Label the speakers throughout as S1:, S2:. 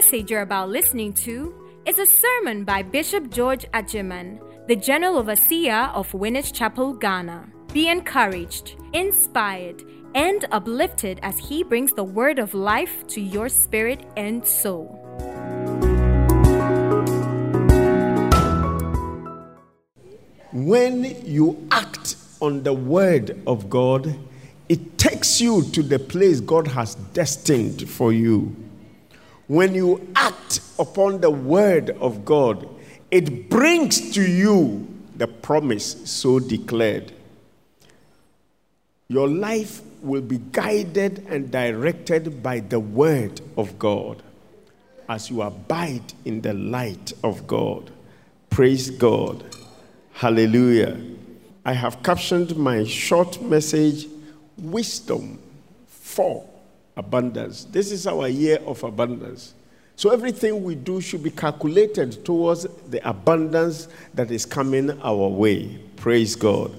S1: message you're about listening to is a sermon by Bishop George Adjeman, the General Overseer of Winners Chapel, Ghana. Be encouraged, inspired, and uplifted as he brings the word of life to your spirit and soul.
S2: When you act on the word of God, it takes you to the place God has destined for you. When you act upon the word of God, it brings to you the promise so declared. Your life will be guided and directed by the word of God as you abide in the light of God. Praise God. Hallelujah. I have captioned my short message Wisdom for Abundance. This is our year of abundance. So everything we do should be calculated towards the abundance that is coming our way. Praise God.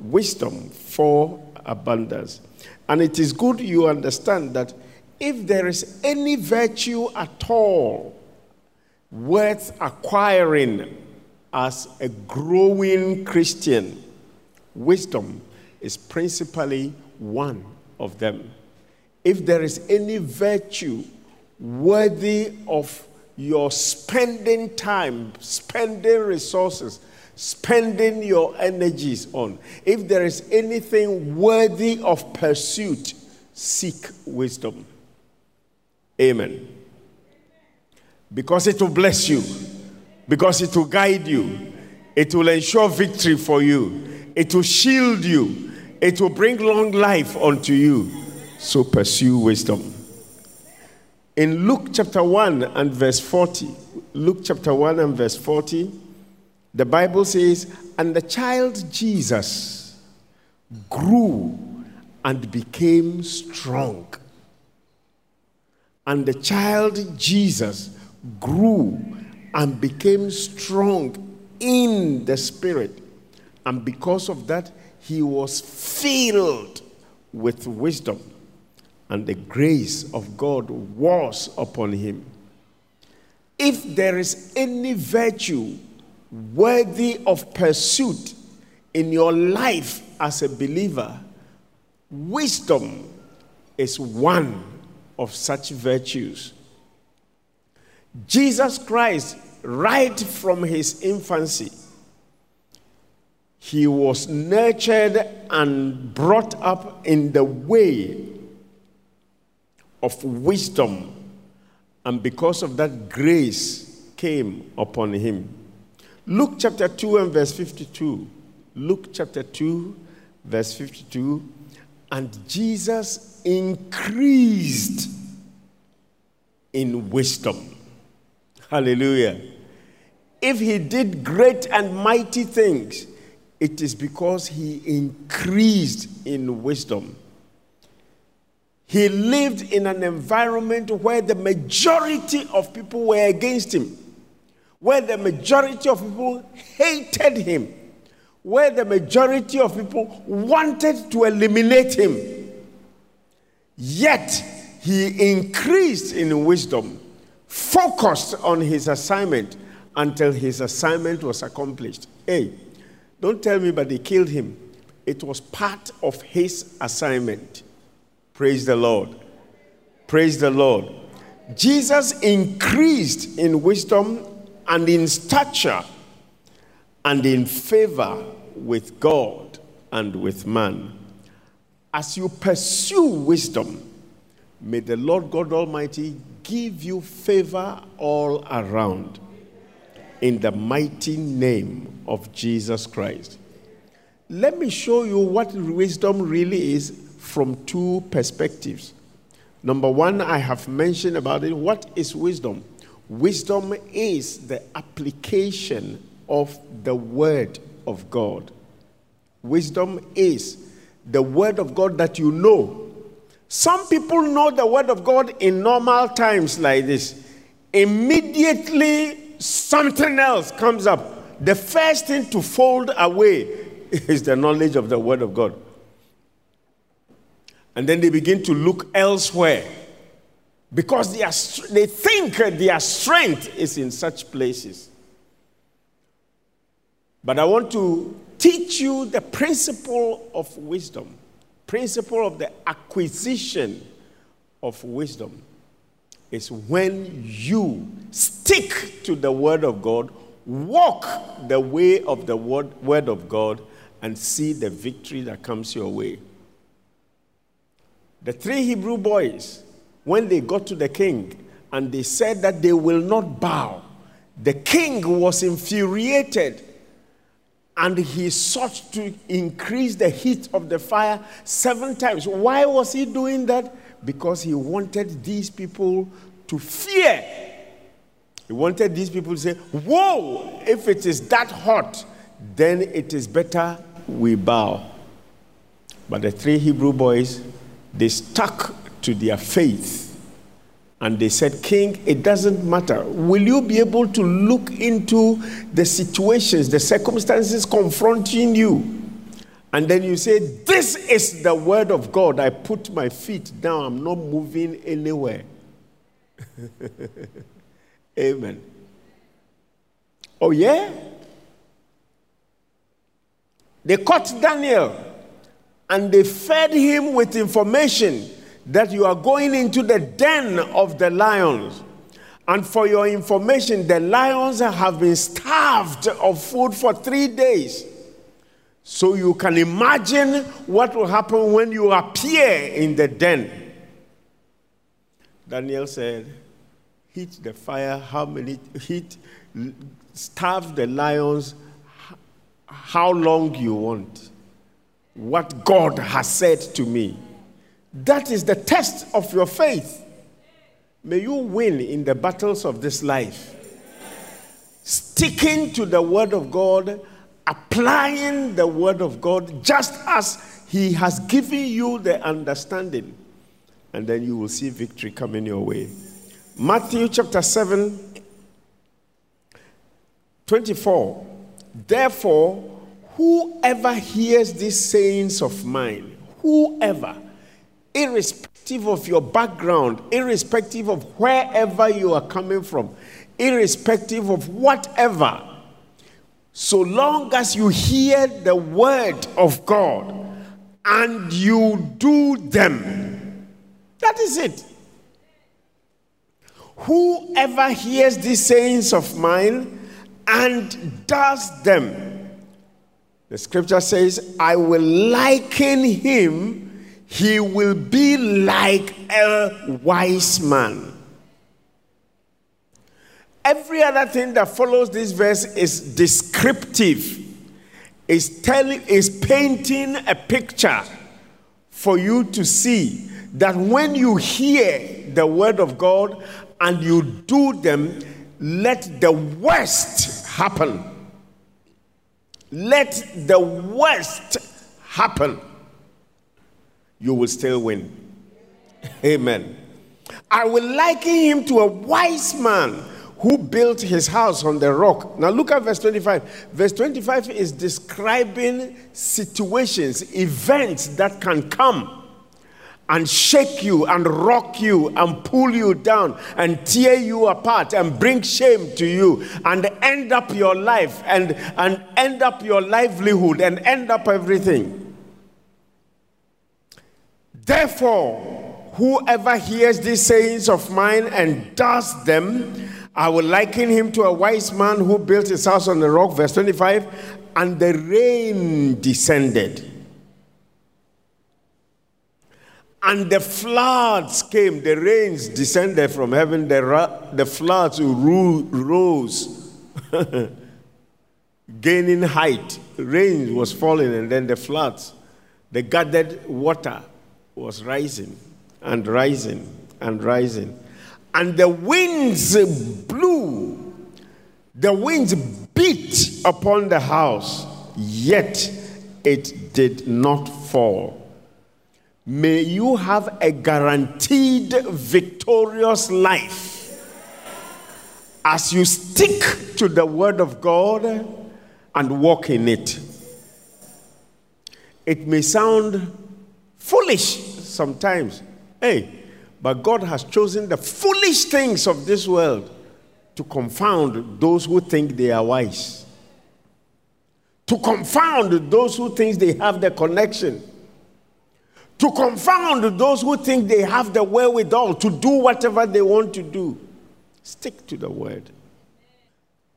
S2: Wisdom for abundance. And it is good you understand that if there is any virtue at all worth acquiring as a growing Christian, wisdom is principally one of them. If there is any virtue worthy of your spending time, spending resources, spending your energies on, if there is anything worthy of pursuit, seek wisdom. Amen. Because it will bless you, because it will guide you, it will ensure victory for you, it will shield you, it will bring long life unto you. So pursue wisdom. In Luke chapter 1 and verse 40, Luke chapter 1 and verse 40, the Bible says, And the child Jesus grew and became strong. And the child Jesus grew and became strong in the spirit. And because of that, he was filled with wisdom. And the grace of God was upon him. If there is any virtue worthy of pursuit in your life as a believer, wisdom is one of such virtues. Jesus Christ, right from his infancy, he was nurtured and brought up in the way of wisdom, and because of that, grace came upon him. Luke chapter 2 and verse 52. Luke chapter 2, verse 52. And Jesus increased in wisdom. Hallelujah. If he did great and mighty things, it is because he increased in wisdom. He lived in an environment where the majority of people were against him, where the majority of people hated him, where the majority of people wanted to eliminate him. Yet he increased in wisdom, focused on his assignment until his assignment was accomplished. Hey, don't tell me, but they killed him. It was part of his assignment. Praise the Lord. Praise the Lord. Jesus increased in wisdom and in stature and in favor with God and with man. As you pursue wisdom, may the Lord God Almighty give you favor all around in the mighty name of Jesus Christ. Let me show you what wisdom really is from two perspectives. Number one, I have mentioned about it. What is wisdom? Wisdom is the application of the Word of God. Wisdom is the Word of God that you know. Some people know the Word of God in normal times like this. Immediately, something else comes up. The first thing to fold away is the knowledge of the Word of God. And then they begin to look elsewhere. because they, are, they think their strength is in such places. But I want to teach you the principle of wisdom, principle of the acquisition of wisdom is when you stick to the word of God, walk the way of the word, word of God, and see the victory that comes your way. The three Hebrew boys, when they got to the king and they said that they will not bow, the king was infuriated and he sought to increase the heat of the fire seven times. Why was he doing that? Because he wanted these people to fear. He wanted these people to say, Whoa, if it is that hot, then it is better we bow. But the three Hebrew boys, they stuck to their faith and they said, King, it doesn't matter. Will you be able to look into the situations, the circumstances confronting you? And then you say, This is the word of God. I put my feet down. I'm not moving anywhere. Amen. Oh, yeah? They caught Daniel and they fed him with information that you are going into the den of the lions. And for your information, the lions have been starved of food for three days. So you can imagine what will happen when you appear in the den. Daniel said, Heat the fire, how many, heat, starve the lions, how long you want. What God has said to me. That is the test of your faith. May you win in the battles of this life. Sticking to the Word of God, applying the Word of God just as He has given you the understanding. And then you will see victory coming your way. Matthew chapter 7, 24. Therefore, whoever hears these sayings of mine, whoever, irrespective of your background, irrespective of wherever you are coming from, irrespective of whatever, so long as you hear the word of God and you do them, that is it. Whoever hears these sayings of mine and does them, the scripture says, I will liken him he will be like a wise man. Every other thing that follows this verse is descriptive, is telling, is painting a picture for you to see that when you hear the word of God and you do them, let the worst happen. Let the worst happen you will still win. Amen. I will liken him to a wise man who built his house on the rock. Now look at verse 25. Verse 25 is describing situations, events that can come and shake you and rock you and pull you down and tear you apart and bring shame to you and end up your life and, and end up your livelihood and end up everything. Therefore, whoever hears these sayings of mine and does them, I will liken him to a wise man who built his house on the rock. Verse 25. And the rain descended. And the floods came, the rains descended from heaven, the, ra- the floods rose, gaining height. Rain was falling, and then the floods, the gathered water was rising and rising and rising. And the winds blew, the winds beat upon the house, yet it did not fall. May you have a guaranteed victorious life as you stick to the word of God and walk in it. It may sound foolish sometimes. Hey, But God has chosen the foolish things of this world to confound those who think they are wise, to confound those who think they have the connection, to confound those who think they have the wherewithal to do whatever they want to do. Stick to the word.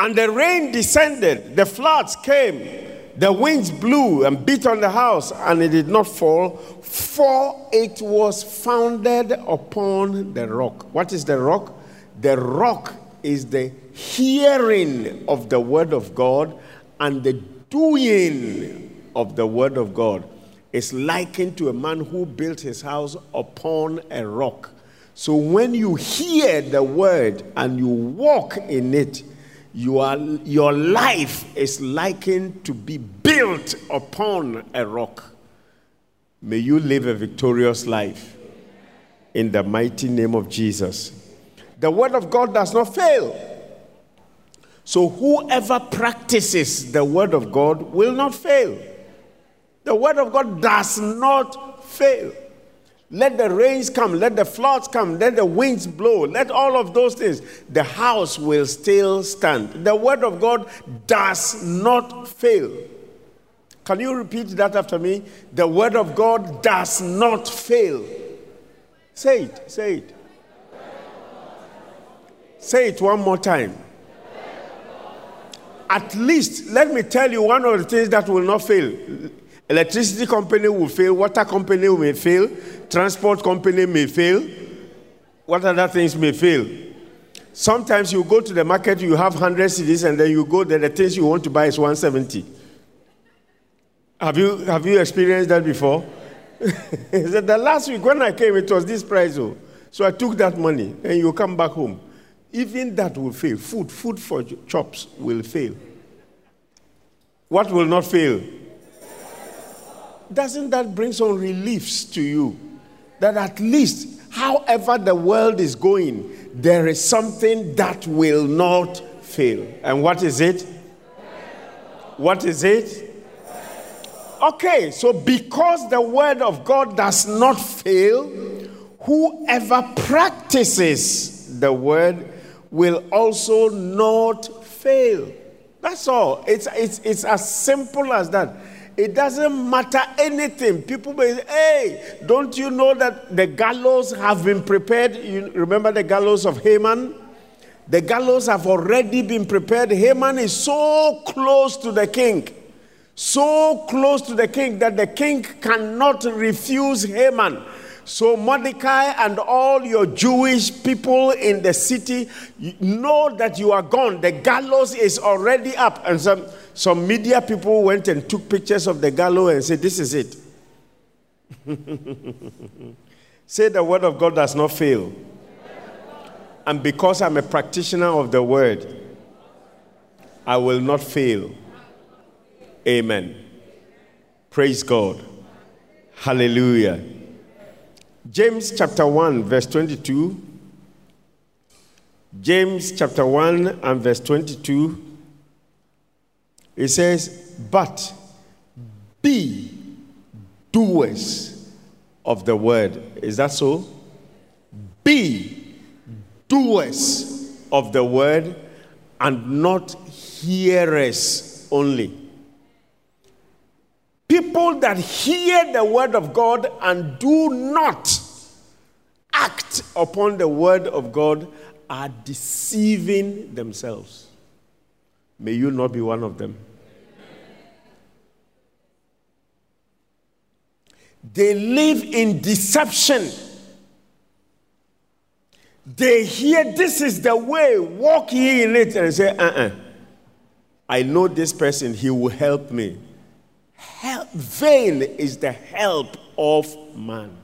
S2: And the rain descended, the floods came, the winds blew and beat on the house, and it did not fall, for it was founded upon the rock. What is the rock? The rock is the hearing of the word of God and the doing of the word of God. It's likened to a man who built his house upon a rock. So when you hear the word and you walk in it, you are, your life is likened to be built upon a rock. May you live a victorious life in the mighty name of Jesus. The word of God does not fail. So whoever practices the word of God will not fail. The word of God does not fail. Let the rains come, let the floods come, let the winds blow, let all of those things. The house will still stand. The word of God does not fail. Can you repeat that after me? The word of God does not fail. Say it, say it. Say it one more time. At least, let me tell you one of the things that will not fail. Electricity company will fail, water company may fail, transport company may fail. What other things may fail? Sometimes you go to the market, you have 100 cedis, and then you go there, the things you want to buy is 170. Have you, have you experienced that before? the last week when I came, it was this price. Oh. So I took that money, and you come back home. Even that will fail. Food, food for chops will fail. What will not fail? Doesn't that bring some reliefs to you? That at least, however the world is going, there is something that will not fail. And what is it? What is it? Okay, so because the word of God does not fail, whoever practices the word will also not fail. That's all. It's, it's, it's as simple as that. It doesn't matter anything. People may say, hey, don't you know that the gallows have been prepared? You remember the gallows of Haman? The gallows have already been prepared. Haman is so close to the king, so close to the king that the king cannot refuse Haman. So, Mordecai and all your Jewish people in the city know that you are gone. The gallows is already up. And some, some media people went and took pictures of the gallows and said, This is it. Say the word of God does not fail. And because I'm a practitioner of the word, I will not fail. Amen. Praise God. Hallelujah. James chapter 1, verse 22. James chapter 1 and verse 22. It says, But be doers of the word. Is that so? Be doers of the word and not hearers only. People that hear the word of God and do not upon the word of God are deceiving themselves. May you not be one of them. They live in deception. They hear this is the way, walk ye in it, and say, uh uh-uh. uh I know this person, he will help me. Help, vain is the help of man.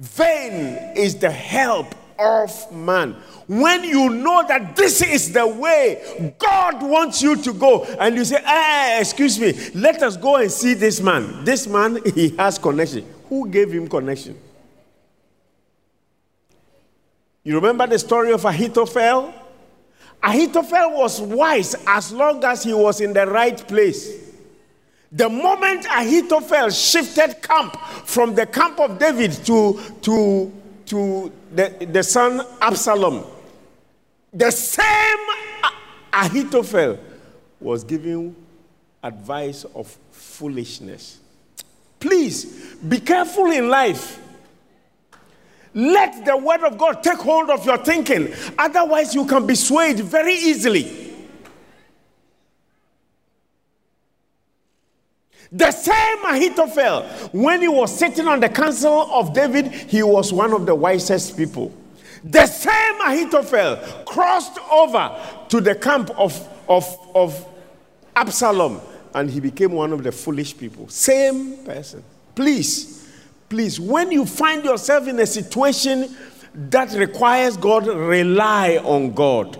S2: Vain is the help of man. When you know that this is the way God wants you to go, and you say, ah, excuse me, let us go and see this man. This man, he has connection. Who gave him connection? You remember the story of Ahithophel? Ahithophel was wise as long as he was in the right place. The moment Ahithophel shifted camp from the camp of David to, to, to the, the son Absalom, the same Ahithophel was giving advice of foolishness. Please be careful in life. Let the word of God take hold of your thinking. Otherwise, you can be swayed very easily. The same Ahithophel, when he was sitting on the council of David, he was one of the wisest people. The same Ahithophel crossed over to the camp of, of, of Absalom and he became one of the foolish people. Same person. Please, please, when you find yourself in a situation that requires God, rely on God.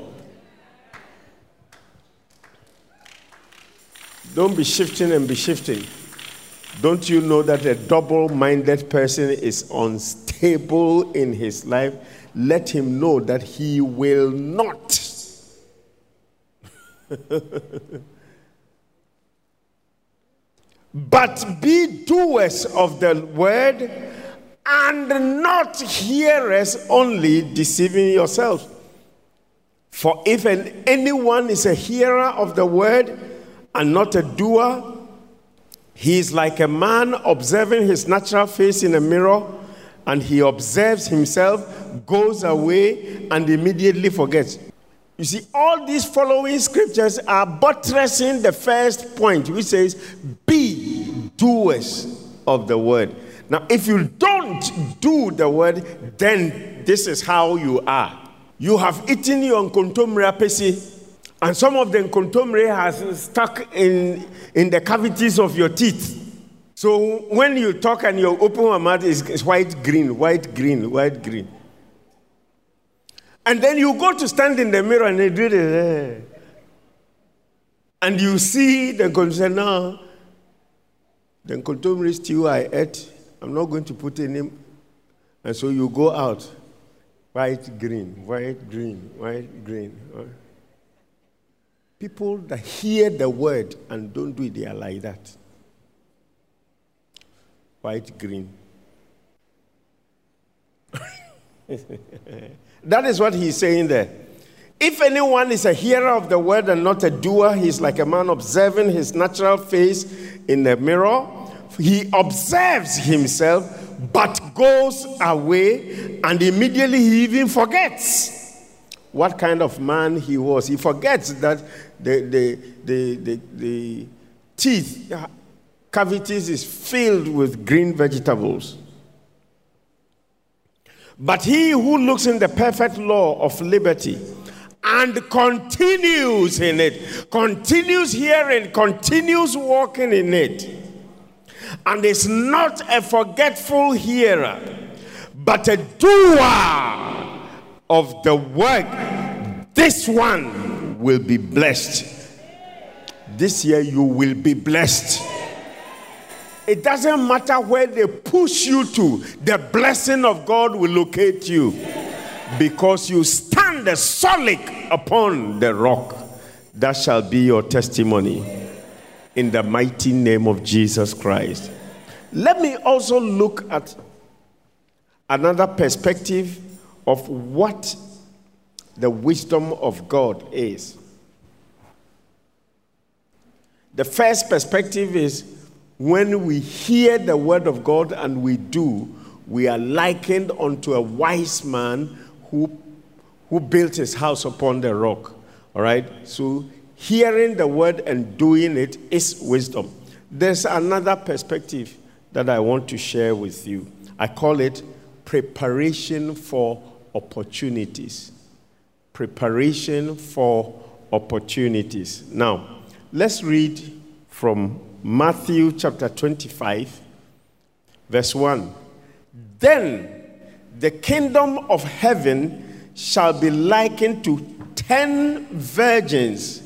S2: Don't be shifting and be shifting. Don't you know that a double minded person is unstable in his life? Let him know that he will not. but be doers of the word and not hearers only, deceiving yourselves. For if an, anyone is a hearer of the word and not a doer, he is like a man observing his natural face in a mirror, and he observes himself, goes away, and immediately forgets. You see, all these following scriptures are buttressing the first point, which says, Be doers of the word. Now, if you don't do the word, then this is how you are. You have eaten your apesi and some of the nkontomire has stuck in, in the cavities of your teeth. So when you talk and you open your mouth, it's, it's white, green, white, green, white, green. And then you go to stand in the mirror and they do this. And you see the concern. The nkontomire stew I ate, I'm not going to put in And so you go out. White, green, white, green, white, green. White. People that hear the word and don't do it, they are like that. White, green. that is what he's saying there. If anyone is a hearer of the word and not a doer, he's like a man observing his natural face in the mirror. He observes himself, but goes away, and immediately he even forgets what kind of man he was. He forgets that the, the, the, the, the teeth cavities is filled with green vegetables. But he who looks in the perfect law of liberty and continues in it, continues hearing, continues walking in it, and is not a forgetful hearer, but a doer of the work, this one will be blessed. This year you will be blessed. It doesn't matter where they push you to, the blessing of God will locate you because you stand solid upon the rock. That shall be your testimony in the mighty name of Jesus Christ. Let me also look at another perspective of what the wisdom of God is. The first perspective is when we hear the word of God and we do, we are likened unto a wise man who, who built his house upon the rock. All right? So, hearing the word and doing it is wisdom. There's another perspective that I want to share with you. I call it preparation for opportunities. Preparation for opportunities. Now, let's read from Matthew chapter 25, verse 1. Then the kingdom of heaven shall be likened to ten virgins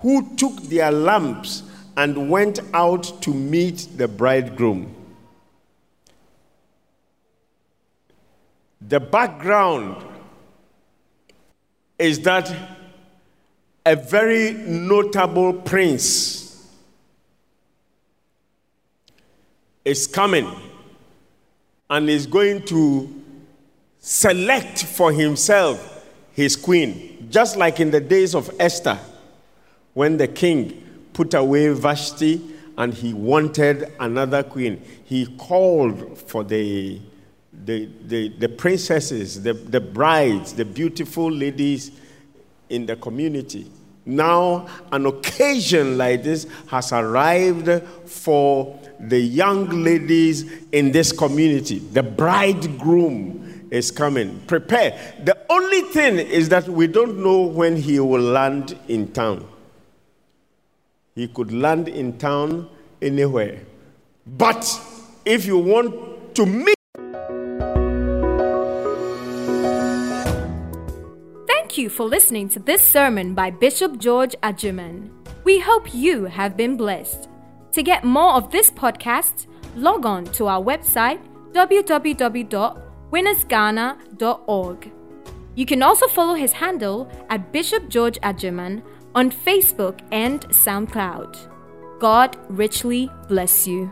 S2: who took their lamps and went out to meet the bridegroom. The background is that a very notable prince is coming and is going to select for himself his queen, just like in the days of Esther, when the king put away Vashti and he wanted another queen. He called for the, the, the, the princesses, the, the brides, the beautiful ladies in the community. Now, an occasion like this has arrived for the young ladies in this community. The bridegroom is coming. Prepare. The only thing is that we don't know when he will land in town. He could land in town anywhere. But if you want to meet,
S1: you for listening to this sermon by Bishop George Adjeman. We hope you have been blessed. To get more of this podcast, log on to our website www.winnersghana.org. You can also follow his handle at Bishop George Adjeman on Facebook and SoundCloud. God richly bless you.